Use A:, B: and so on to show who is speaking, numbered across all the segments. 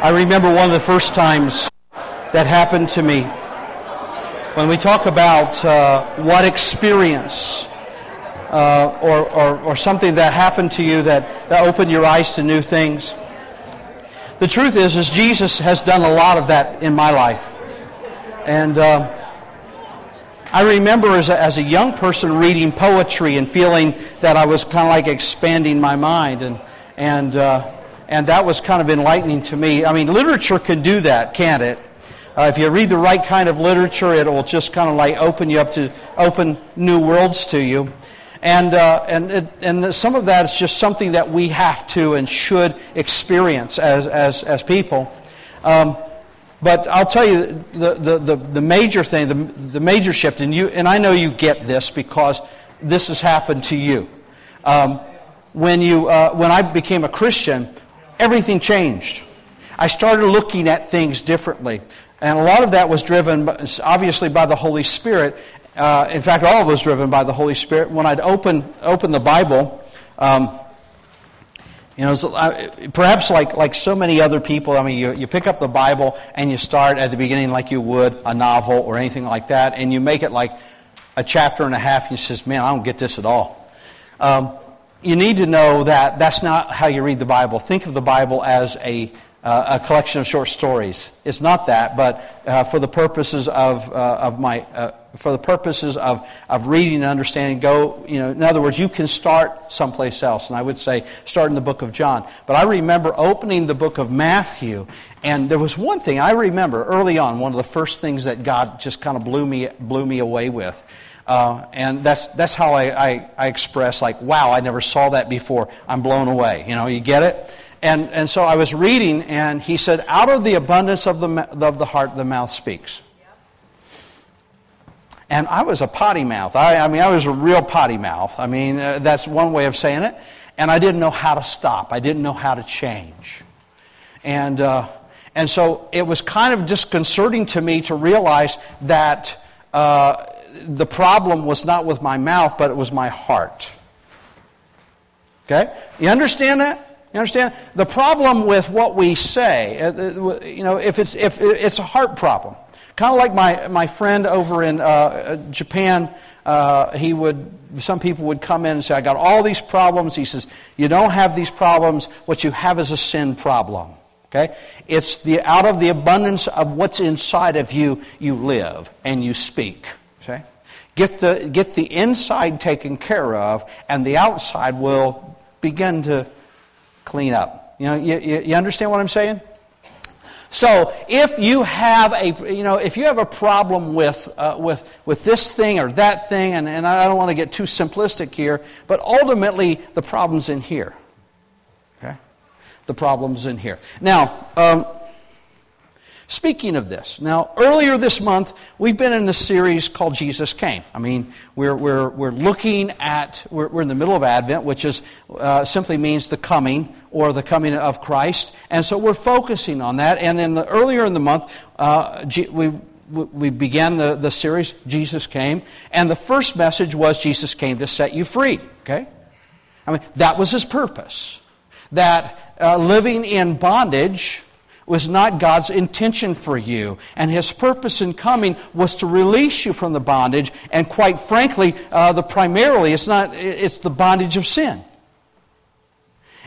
A: I remember one of the first times that happened to me when we talk about uh, what experience uh, or, or, or, something that happened to you that, that opened your eyes to new things. The truth is, is Jesus has done a lot of that in my life. And uh, I remember as a, as a young person reading poetry and feeling that I was kind of like expanding my mind. And, and uh, and that was kind of enlightening to me. I mean, literature can do that, can't it? Uh, if you read the right kind of literature, it will just kind of like open you up to open new worlds to you. And, uh, and, it, and some of that is just something that we have to and should experience as, as, as people. Um, but I'll tell you the, the, the, the major thing, the, the major shift, and, you, and I know you get this because this has happened to you. Um, when, you uh, when I became a Christian, everything changed. I started looking at things differently. And a lot of that was driven, obviously, by the Holy Spirit. Uh, in fact, all of it was driven by the Holy Spirit. When I'd open, open the Bible, um, you know, perhaps like, like so many other people, I mean, you, you pick up the Bible and you start at the beginning like you would a novel or anything like that, and you make it like a chapter and a half, and you says, man, I don't get this at all. Um, you need to know that that's not how you read the Bible. Think of the Bible as a, uh, a collection of short stories. It's not that, but uh, for the purposes of, uh, of my, uh, for the purposes of, of reading and understanding, go, you know, in other words, you can start someplace else. And I would say start in the book of John. But I remember opening the book of Matthew, and there was one thing I remember early on, one of the first things that God just kind of blew me, blew me away with. Uh, and that's, that's how I, I, I, express, like, wow, I never saw that before. I'm blown away. You know, you get it? And, and so I was reading, and he said, out of the abundance of the, of the heart, the mouth speaks. And I was a potty mouth. I, I mean, I was a real potty mouth. I mean, uh, that's one way of saying it. And I didn't know how to stop. I didn't know how to change. And, uh, and so it was kind of disconcerting to me to realize that uh, the problem was not with my mouth, but it was my heart. Okay? You understand that? You understand? The problem with what we say, uh, uh, you know, if it's, if it's a heart problem. Kind of like my, my friend over in uh, Japan, uh, he would, some people would come in and say, I got all these problems. He says, You don't have these problems. What you have is a sin problem. Okay? It's the, out of the abundance of what's inside of you, you live and you speak. Okay? Get the, get the inside taken care of, and the outside will begin to clean up. You know, you, you understand what I'm saying? So if you have a, you know, if you have a problem with, uh, with, with this thing or that thing, and, and I don't want to get too simplistic here, but ultimately the problem's in here. Okay? The problem's in here. Now, um, Speaking of this, now earlier this month, we've been in a series called Jesus Came. I mean, we're, we're, we're looking at, we're, we're in the middle of Advent, which is, uh, simply means the coming or the coming of Christ. And so we're focusing on that. And then the, earlier in the month, uh, we, we began the, the series, Jesus Came. And the first message was Jesus came to set you free. Okay? I mean, that was his purpose. That uh, living in bondage was not God's intention for you. And His purpose in coming was to release you from the bondage. And quite frankly, uh, the primarily, it's not, it's the bondage of sin.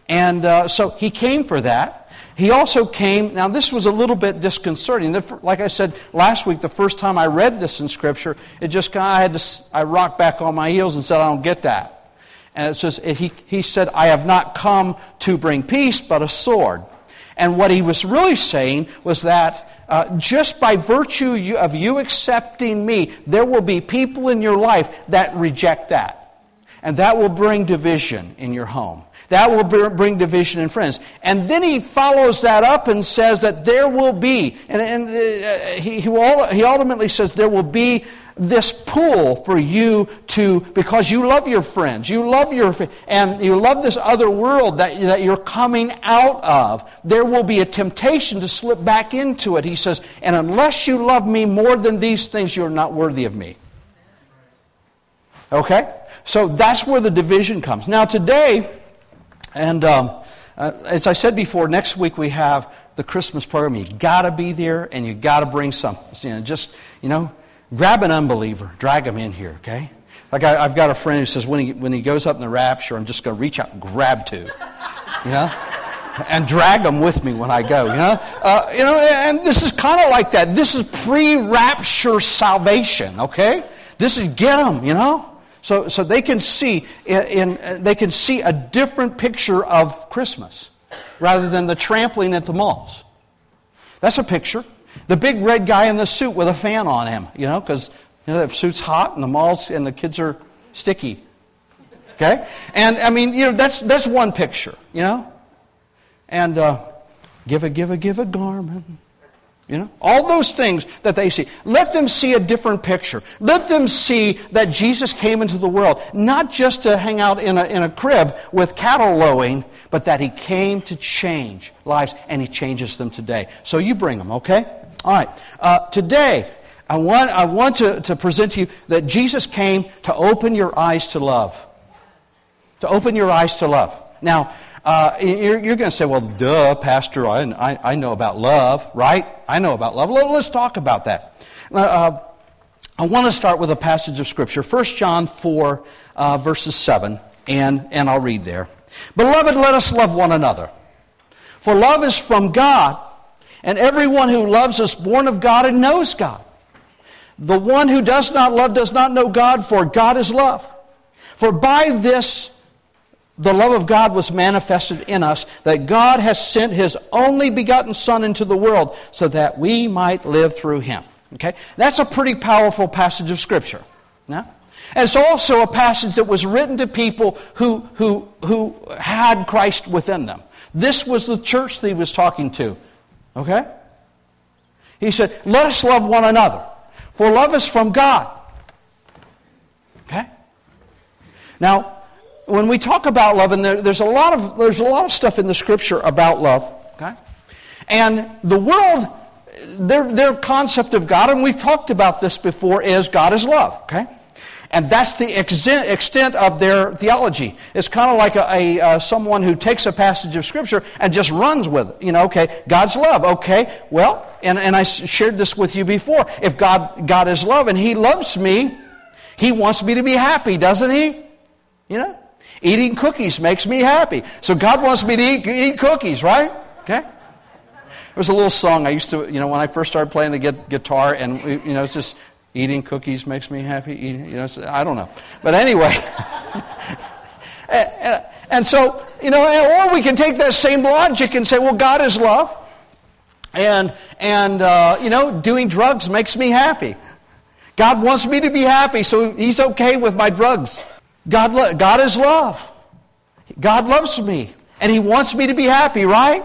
A: And uh, so He came for that. He also came, now this was a little bit disconcerting. Like I said last week, the first time I read this in Scripture, it just kind of, I had to, I rocked back on my heels and said, I don't get that. And it says, he, he said, I have not come to bring peace, but a sword. And what he was really saying was that uh, just by virtue of you accepting me, there will be people in your life that reject that. And that will bring division in your home. That will bring division in friends. And then he follows that up and says that there will be, and, and uh, he, he ultimately says there will be this pull for you to, because you love your friends, you love your, and you love this other world that, that you're coming out of, there will be a temptation to slip back into it. He says, and unless you love me more than these things, you're not worthy of me. Okay? So that's where the division comes. Now, today, and um, uh, as I said before, next week we have the Christmas program. You got to be there, and you got to bring something. You know, just you know, grab an unbeliever, drag him in here. Okay. Like I, have got a friend who says when he when he goes up in the rapture, I'm just going to reach out and grab two. You know and drag them with me when I go. You know, uh, you know, and this is kind of like that. This is pre-rapture salvation. Okay, this is get them. You know, so so they can see in, in they can see a different picture of Christmas rather than the trampling at the malls. That's a picture. The big red guy in the suit with a fan on him. You know, because you know the suit's hot and the malls and the kids are sticky. Okay, and I mean, you know, that's that's one picture. You know and uh, give a, give a, give a garment. You know, all those things that they see. Let them see a different picture. Let them see that Jesus came into the world, not just to hang out in a, in a crib with cattle lowing, but that he came to change lives, and he changes them today. So you bring them, okay? All right. Uh, today, I want, I want to, to present to you that Jesus came to open your eyes to love. To open your eyes to love. Now, uh, you're, you're going to say, well, duh, Pastor, I, I, I, know about love, right? I know about love. Let, us talk about that. Uh, I want to start with a passage of Scripture, 1 John 4, uh, verses 7, and, and I'll read there. Beloved, let us love one another. For love is from God, and everyone who loves is born of God and knows God. The one who does not love does not know God, for God is love. For by this the love of God was manifested in us, that God has sent His only begotten Son into the world so that we might live through Him. Okay? That's a pretty powerful passage of Scripture. Yeah? And it's also a passage that was written to people who, who, who had Christ within them. This was the church that he was talking to. Okay? He said, Let us love one another, for love is from God. Okay? Now, when we talk about love, and there, there's a lot of there's a lot of stuff in the scripture about love, okay? And the world, their their concept of God, and we've talked about this before, is God is love, okay? And that's the extent of their theology. It's kind of like a, a uh, someone who takes a passage of Scripture and just runs with it. You know, okay, God's love. Okay, well, and, and I shared this with you before. If God, God is love and He loves me, He wants me to be happy, doesn't He? You know? Eating cookies makes me happy. So God wants me to eat, eat cookies, right? Okay? There was a little song I used to, you know, when I first started playing the guitar, and, you know, it's just eating cookies makes me happy. Eating, you know, I don't know. But anyway. and, and so, you know, or we can take that same logic and say, well, God is love. And, and uh, you know, doing drugs makes me happy. God wants me to be happy, so He's okay with my drugs. God, lo- God is love. God loves me, and He wants me to be happy, right?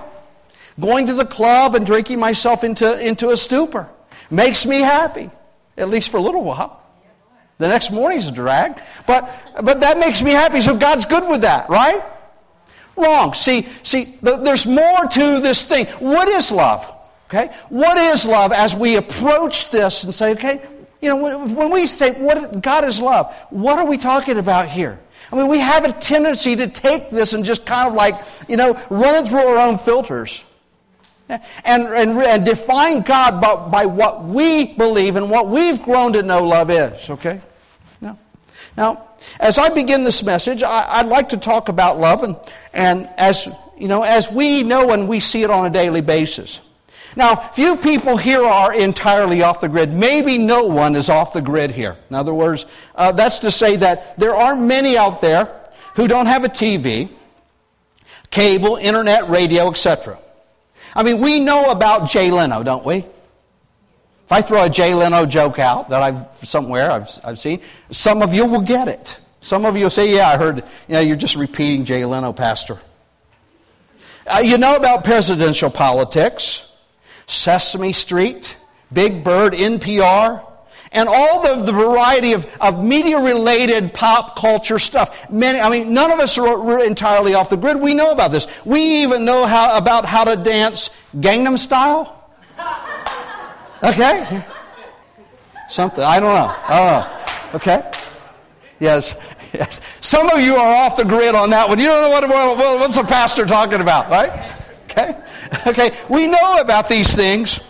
A: Going to the club and drinking myself into, into a stupor makes me happy, at least for a little while. The next morning's a drag, but, but that makes me happy, so God's good with that, right? Wrong. See, see, there's more to this thing. What is love? Okay? What is love as we approach this and say, okay, you know, when we say what God is love, what are we talking about here? I mean, we have a tendency to take this and just kind of like, you know, run it through our own filters. And, and, and define God by, by what we believe and what we've grown to know love is, okay? Now, now as I begin this message, I, would like to talk about love, and, and as, you know, as we know and we see it on a daily basis. Now, few people here are entirely off the grid. Maybe no one is off the grid here. In other words, uh, that's to say that there are many out there who don't have a TV, cable, internet, radio, etc. I mean, we know about Jay Leno, don't we? If I throw a Jay Leno joke out that I've somewhere I've, I've seen, some of you will get it. Some of you will say, "Yeah, I heard." You know, you're just repeating Jay Leno, Pastor. Uh, you know about presidential politics. Sesame Street, Big Bird, NPR, and all the, the variety of, of media related pop culture stuff. Many, I mean, none of us are entirely off the grid. We know about this. We even know how, about how to dance Gangnam style. Okay? Something. I don't know. I don't know. Okay? Yes. Yes. Some of you are off the grid on that one. You don't know what, what what's the pastor talking about, right? Okay? Okay, we know about these things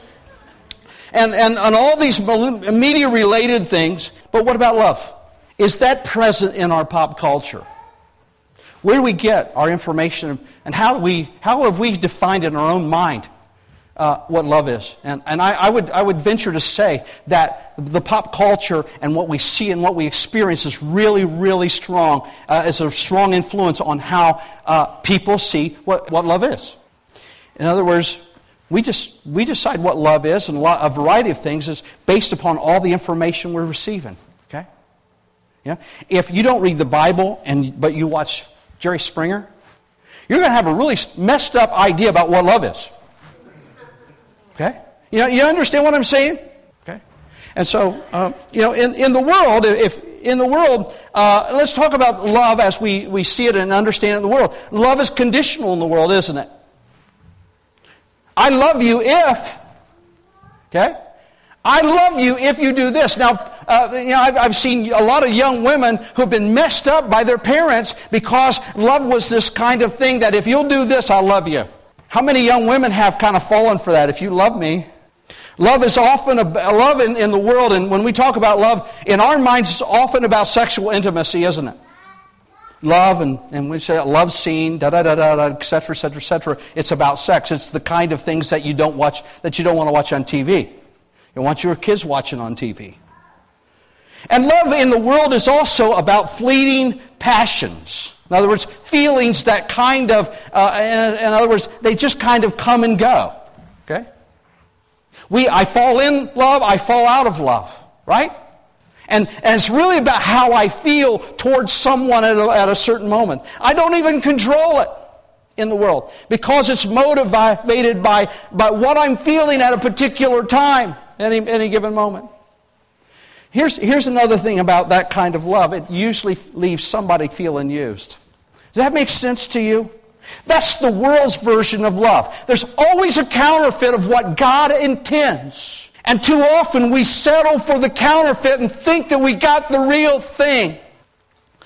A: and, and, and all these media related things, but what about love? Is that present in our pop culture? Where do we get our information and how, do we, how have we defined in our own mind uh, what love is? And, and I, I, would, I would venture to say that the pop culture and what we see and what we experience is really, really strong, uh, is a strong influence on how uh, people see what, what love is. In other words, we just we decide what love is, and a, variety of things is based upon all the information we're receiving. Okay, yeah. If you don't read the Bible and but you watch Jerry Springer, you're going to have a really messed up idea about what love is. Okay, you know, you understand what I'm saying? Okay, and so uh, you know, in in the world, if in the world, uh, let's talk about love as we, we see it and understand it in the world. Love is conditional in the world, isn't it? I love you if, okay? I love you if you do this. Now, uh, you know, I've, I've, seen a lot of young women who've been messed up by their parents because love was this kind of thing that if you'll do this, I'll love you. How many young women have kind of fallen for that? If you love me, love is often a, love in, in the world, and when we talk about love, in our minds, it's often about sexual intimacy, isn't it? Love and, and we say love scene, da da da da da, et cetera, et cetera, et cetera. It's about sex. It's the kind of things that you don't watch, that you don't want to watch on TV. You want your kids watching on TV. And love in the world is also about fleeting passions. In other words, feelings that kind of, uh, in, in other words, they just kind of come and go. Okay? We, I fall in love, I fall out of love, right? And, and it's really about how I feel towards someone at a, at a certain moment. I don't even control it in the world because it's motivated by, by what I'm feeling at a particular time, any, any given moment. Here's, here's another thing about that kind of love it usually leaves somebody feeling used. Does that make sense to you? That's the world's version of love. There's always a counterfeit of what God intends. And too often we settle for the counterfeit and think that we got the real thing.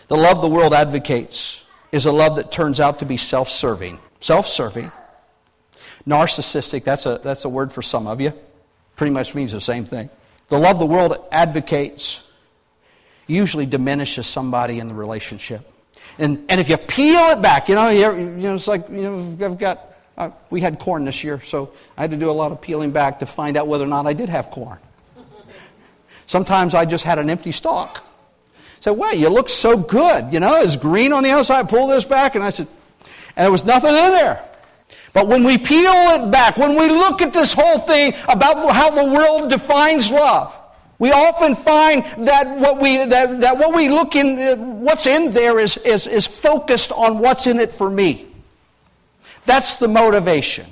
A: The love the world advocates is a love that turns out to be self serving. Self serving. Narcissistic, that's a, that's a word for some of you. Pretty much means the same thing. The love the world advocates usually diminishes somebody in the relationship. And, and if you peel it back, you know, you, you know, it's like, you know, I've got uh, we had corn this year, so I had to do a lot of peeling back to find out whether or not I did have corn. Sometimes I just had an empty stalk. So, wow, you look so good. You know, it's green on the outside. Pull this back. And I said, and there was nothing in there. But when we peel it back, when we look at this whole thing about how the world defines love, we often find that what we, that, that what we look in, what's in there is, is, is focused on what's in it for me. That's the motivation.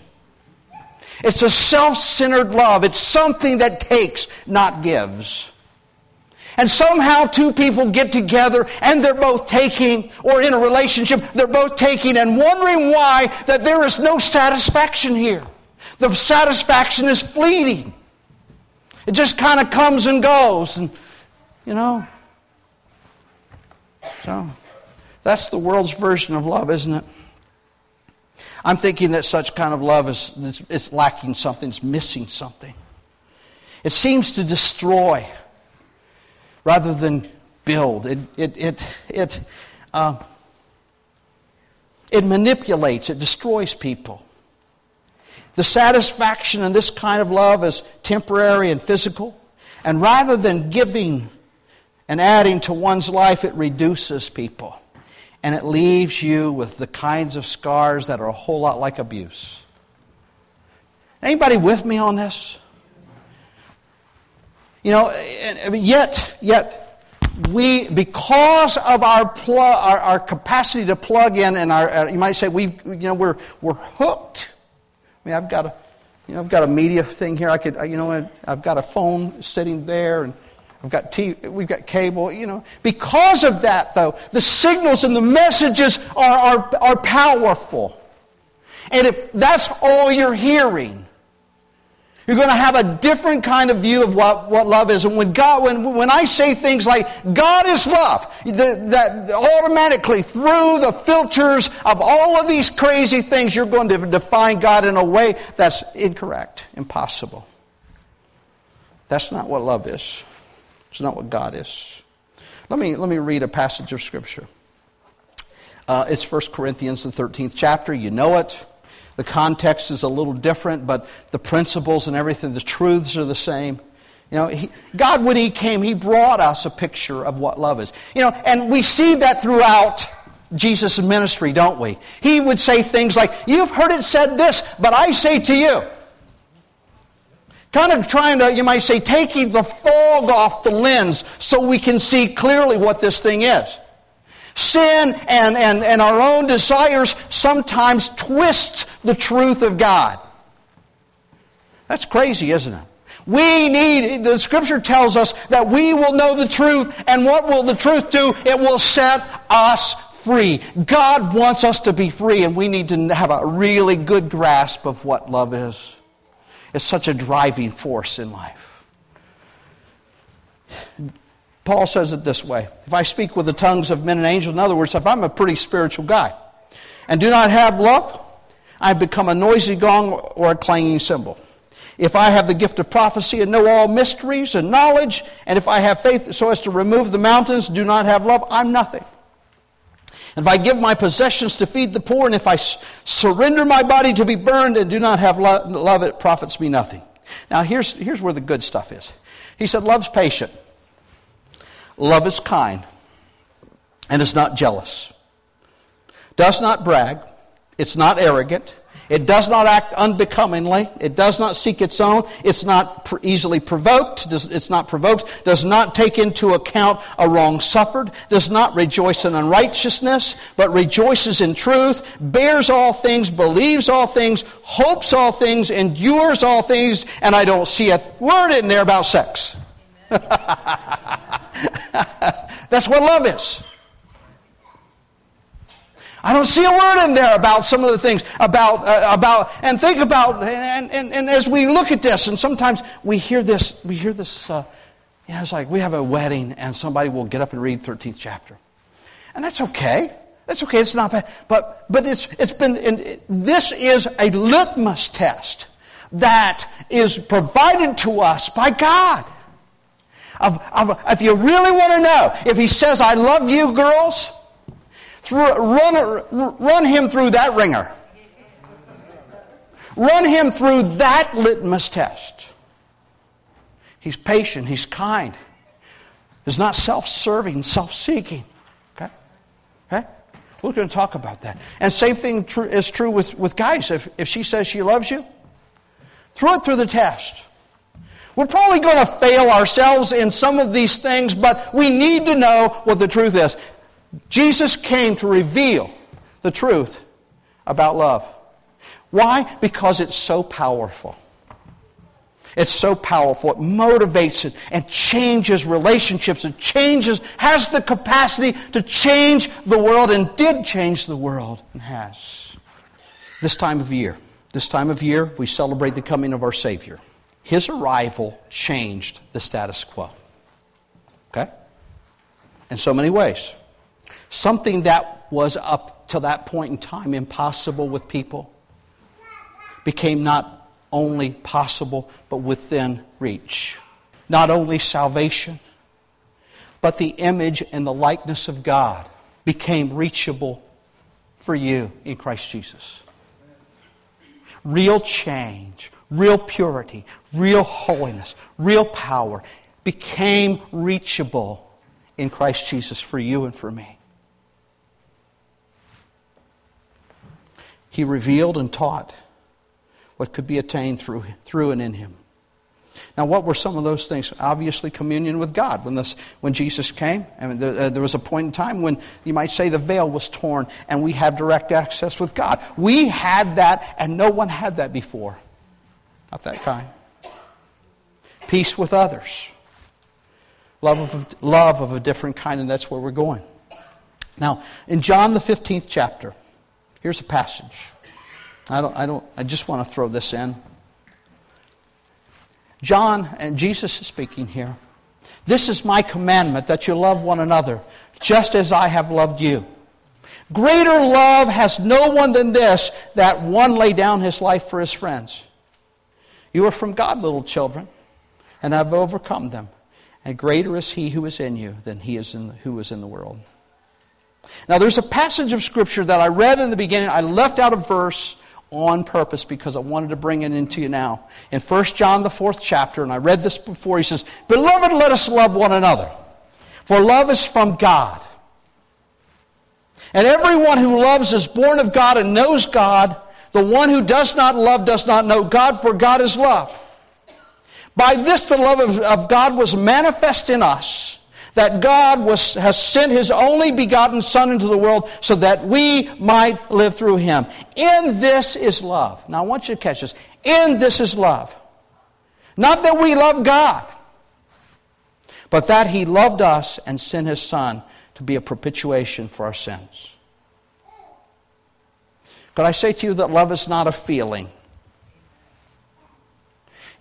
A: It's a self centered love. It's something that takes, not gives. And somehow two people get together and they're both taking, or in a relationship, they're both taking and wondering why that there is no satisfaction here. The satisfaction is fleeting. It just kind of comes and goes. And, you know. So, that's the world's version of love, isn't it? I'm thinking that such kind of love is, is lacking something, it's missing something. It seems to destroy rather than build. It, it, it, it, uh, it manipulates, it destroys people. The satisfaction in this kind of love is temporary and physical. And rather than giving and adding to one's life, it reduces people and it leaves you with the kinds of scars that are a whole lot like abuse. Anybody with me on this? You know, yet, yet, we, because of our, pl- our, our, capacity to plug in and our, uh, you might say we, you know, we're, we're hooked. I mean, I've got a, you know, I've got a media thing here. I could, you know, I've got a phone sitting there and I've got TV, we've got cable, you know. Because of that, though, the signals and the messages are, are, are powerful. And if that's all you're hearing, You're going to have a different kind of view of what, what love is. And when God, when, when I say things like, God is love, that, that automatically through the filters of all of these crazy things, you're going to define God in a way that's incorrect, impossible. That's not what love is. It's not what God is. Let me, let me read a passage of Scripture. Uh, it's 1 Corinthians, the 13th chapter. You know it. The context is a little different, but the principles and everything, the truths are the same. You know, he, God, when He came, He brought us a picture of what love is. You know, and we see that throughout Jesus' ministry, don't we? He would say things like, You've heard it said this, but I say to you. Kind of trying to, you might say, taking the fog off the lens so we can see clearly what this thing is. Sin and, and, and our own desires sometimes twist the truth of God. That's crazy, isn't it? We need, the scripture tells us that we will know the truth, and what will the truth do? It will set us free. God wants us to be free, and we need to have a really good grasp of what love is. It's such a driving force in life. Paul says it this way If I speak with the tongues of men and angels, in other words, if I'm a pretty spiritual guy and do not have love, I become a noisy gong or a clanging cymbal. If I have the gift of prophecy and know all mysteries and knowledge, and if I have faith so as to remove the mountains, do not have love, I'm nothing. And if I give my possessions to feed the poor, and if I surrender my body to be burned and do not have love, it profits me nothing. Now, here's, here's where the good stuff is. He said, Love's patient. Love is kind and is not jealous, does not brag, it's not arrogant, it does not act unbecomingly. It does not seek its own. It's not easily provoked. It's not provoked. Does not take into account a wrong suffered. Does not rejoice in unrighteousness, but rejoices in truth. Bears all things. Believes all things. Hopes all things. Endures all things. And I don't see a word in there about sex. That's what love is. I don't see a word in there about some of the things about uh, about and think about and, and, and as we look at this and sometimes we hear this we hear this uh, you know it's like we have a wedding and somebody will get up and read 13th chapter. And that's okay. That's okay. It's not bad. But but it's it's been it, this is a litmus test that is provided to us by God. Of, of, if you really want to know, if he says, I love you, girls, run, run him through that wringer. Run him through that litmus test. He's patient, he's kind. He's not self serving, self seeking. Okay? Okay? We're going to talk about that. And same thing is true with, with guys. If, if she says she loves you, throw it through the test. We're probably going to fail ourselves in some of these things, but we need to know what the truth is. Jesus came to reveal the truth about love. Why? Because it's so powerful. It's so powerful. It motivates it and changes relationships. It changes, has the capacity to change the world and did change the world and has. This time of year, this time of year, we celebrate the coming of our Savior. His arrival changed the status quo. Okay? In so many ways. Something that was up to that point in time impossible with people became not only possible, but within reach. Not only salvation, but the image and the likeness of God became reachable for you in Christ Jesus. Real change, real purity, real holiness, real power became reachable in Christ Jesus for you and for me. He revealed and taught what could be attained through, through and in him. Now, what were some of those things? Obviously, communion with God. When, this, when Jesus came, I mean, there, uh, there was a point in time when you might say the veil was torn and we have direct access with God. We had that, and no one had that before. Not that kind. Peace with others. Love of, love of a different kind, and that's where we're going. Now, in John the 15th chapter, here's a passage. I, don't, I, don't, I just want to throw this in. John and Jesus is speaking here. This is my commandment that you love one another, just as I have loved you. Greater love has no one than this, that one lay down his life for his friends. You are from God, little children, and have overcome them. And greater is he who is in you than he is in, who is in the world. Now, there's a passage of Scripture that I read in the beginning. I left out a verse on purpose because I wanted to bring it into you now. In 1 John, the fourth chapter, and I read this before, he says, Beloved, let us love one another, for love is from God. And everyone who loves is born of God and knows God. The one who does not love does not know God, for God is love. By this, the love of, of God was manifest in us that God was, has sent his only begotten Son into the world so that we might live through him. In this is love. Now I want you to catch this. In this is love. Not that we love God, but that he loved us and sent his Son to be a propitiation for our sins. Could I say to you that love is not a feeling?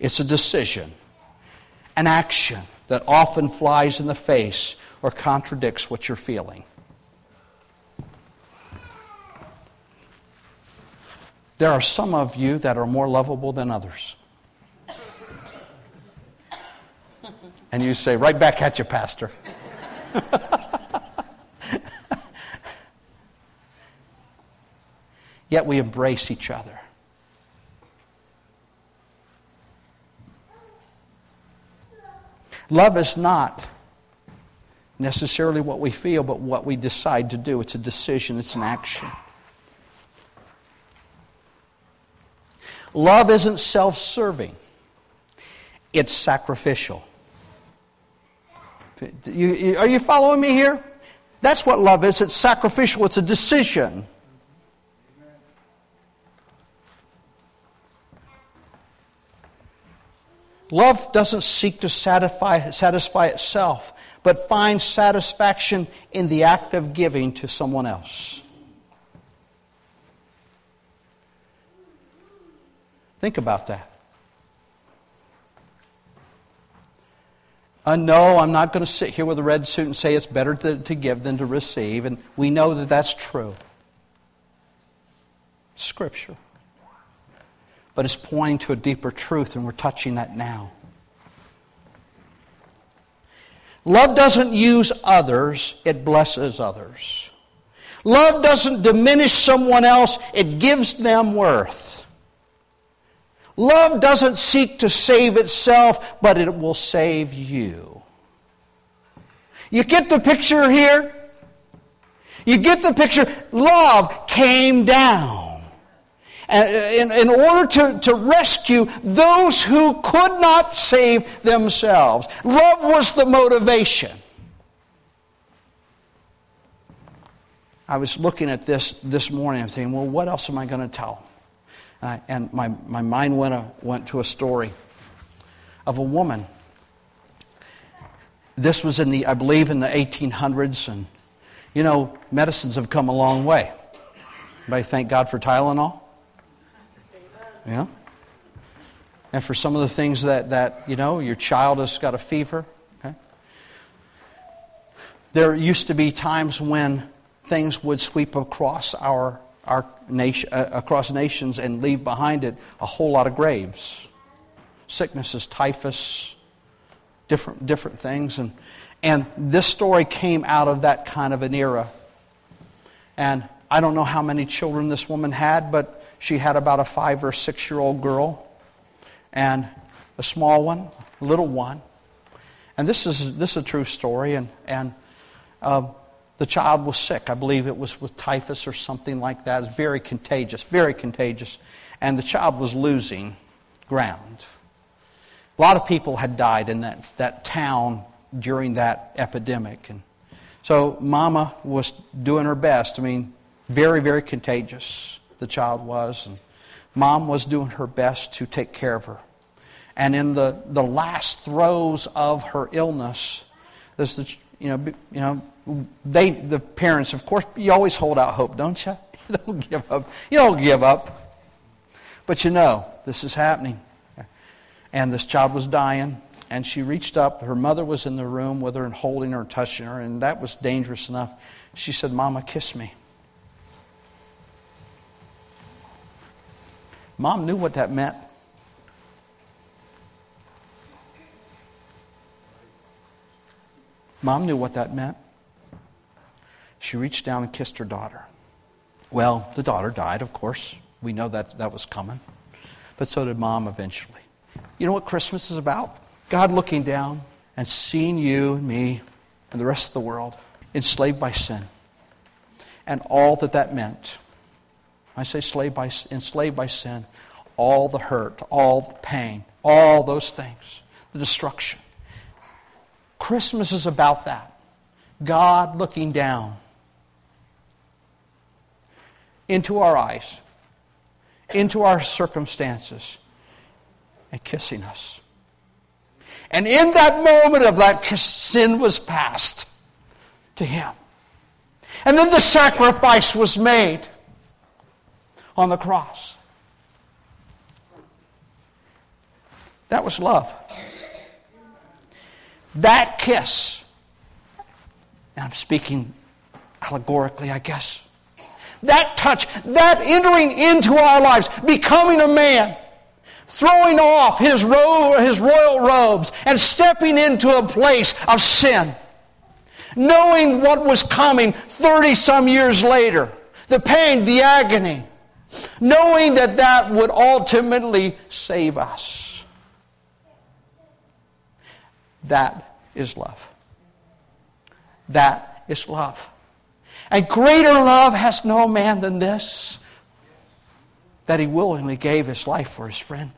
A: It's a decision, an action that often flies in the face or contradicts what you're feeling. There are some of you that are more lovable than others. And you say, right back at you, Pastor. Yet we embrace each other. Love is not necessarily what we feel, but what we decide to do. It's a decision, it's an action. Love isn't self serving, it's sacrificial. You, you, are you following me here? That's what love is. It's sacrificial, it's a decision. Love doesn't seek to satisfy, satisfy itself, but finds satisfaction in the act of giving to someone else. Think about that. Uh, no, I'm not going to sit here with a red suit and say it's better to, to give than to receive, and we know that that's true. Scripture but it's pointing to a deeper truth, and we're touching that now. Love doesn't use others, it blesses others. Love doesn't diminish someone else, it gives them worth. Love doesn't seek to save itself, but it will save you. You get the picture here? You get the picture? Love came down in, in order to, to rescue those who could not save themselves. Love was the motivation. I was looking at this this morning and thinking, well, what else am I going to tell? And, I, and my, my mind went, a, went to a story of a woman. This was in the, I believe, in the 1800s, and you know, medicines have come a long way. Anybody thank God for Tylenol? Yeah? And for some of the things that, that you know, your child has got a fever. Okay? There used to be times when things would sweep across our, our nation, uh, across nations and leave behind it a whole lot of graves. Sicknesses, typhus, different, different things. And, and this story came out of that kind of an era. And I don't know how many children this woman had, but she had about a five or six year old girl and a small one, a little one. And this is, this is a true story. And, and uh, the child was sick. I believe it was with typhus or something like that. It's very contagious, very contagious. And the child was losing ground. A lot of people had died in that, that town during that epidemic. And so Mama was doing her best. I mean, very, very contagious the child was. And mom was doing her best to take care of her. And in the, the last throes of her illness, this the, you know, you know, they, the parents, of course, you always hold out hope, don't you? You don't give up. You don't give up. But you know, this is happening. And this child was dying. And she reached up. Her mother was in the room with her and holding her and touching her. And that was dangerous enough. She said, Mama, kiss me. Mom knew what that meant. Mom knew what that meant. She reached down and kissed her daughter. Well, the daughter died, of course. We know that that was coming. But so did mom eventually. You know what Christmas is about? God looking down and seeing you and me and the rest of the world enslaved by sin and all that that meant. I say slave by, enslaved by sin, all the hurt, all the pain, all those things, the destruction. Christmas is about that. God looking down into our eyes, into our circumstances, and kissing us. And in that moment of that kiss, sin was passed to him. And then the sacrifice was made on the cross. That was love. That kiss, and I'm speaking allegorically, I guess. That touch, that entering into our lives, becoming a man, throwing off his, ro- his royal robes and stepping into a place of sin, knowing what was coming 30 some years later, the pain, the agony, knowing that that would ultimately save us. That is love. That is love. And greater love has no man than this, that he willingly gave his life for his friend.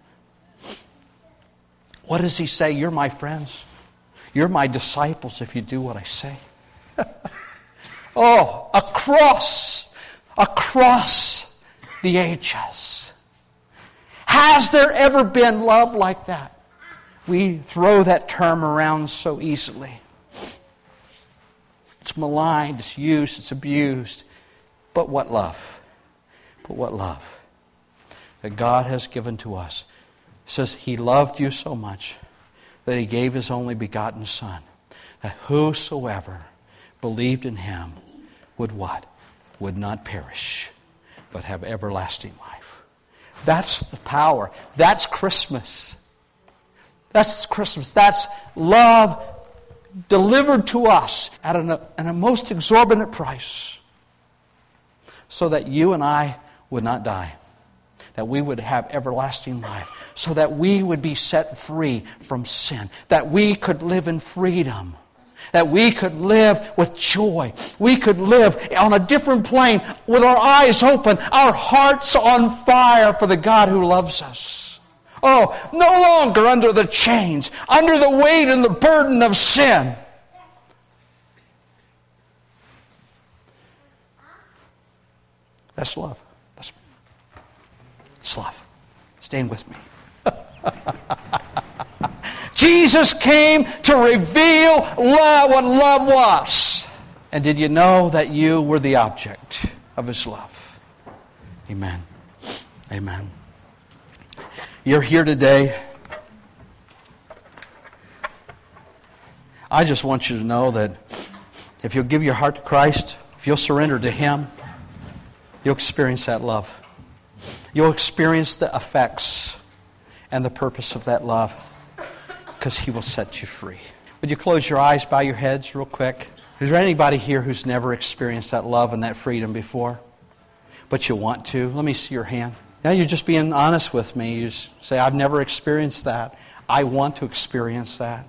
A: What does he say? You're my friends. You're my disciples if you do what I say. oh, a cross. A across the ages. Has there ever been love like that? We throw that term around so easily. It's maligned, it's used, it's abused. But what love? But what love that God has given to us. It says he loved you so much that he gave his only begotten Son, that whosoever believed in him would what? Would not perish, but have everlasting life. That's the power. That's Christmas. That's Christmas. That's love delivered to us at an, at a most exorbitant price so that you and I would not die, that we would have everlasting life, so that we would be set free from sin, that we could live in freedom. That we could live with joy. We could live on a different plane with our eyes open, our hearts on fire for the God who loves us. Oh, no longer under the chains, under the weight and the burden of sin. That's love. That's, that's love. Stand with me. Jesus came to reveal love, what love was. And did you know that you were the object of his love? Amen. Amen. You're here today. I just want you to know that if you'll give your heart to Christ, if you'll surrender to Him, you'll experience that love. You'll experience the effects and the purpose of that love because He will set you free. Would you close your eyes, bow your heads real quick? Is there anybody here who's never experienced that love and that freedom before? But you want to? Let me see your hand. Yeah, you're just being honest with me. You say, I've never experienced that. I want to experience that.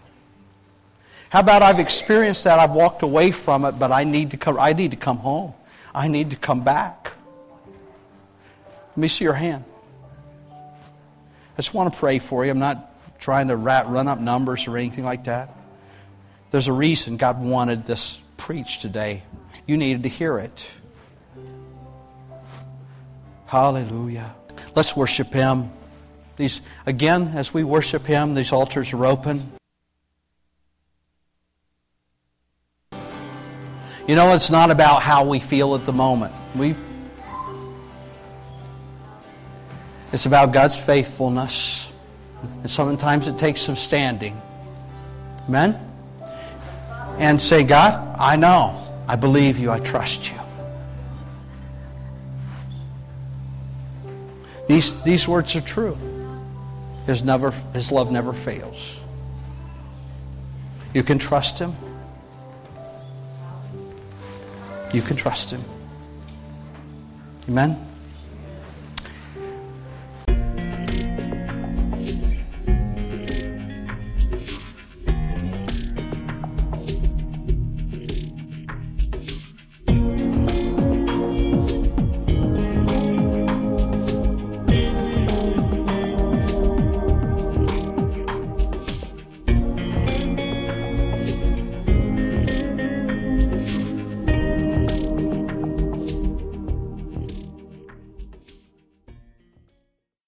A: How about I've experienced that, I've walked away from it, but I need to come, I need to come home. I need to come back. Let me see your hand. I just want to pray for you. I'm not trying to rat, run up numbers or anything like that. There's a reason God wanted this preached today. You needed to hear it. Hallelujah. Let's worship Him. These, again, as we worship Him, these altars are open. You know, it's not about how we feel at the moment. we it's about God's faithfulness. And sometimes it takes some standing. Amen? And say, God, I know. I believe you. I trust you. These, these words are true. His, never, his love never fails. You can trust him. You can trust him. Amen?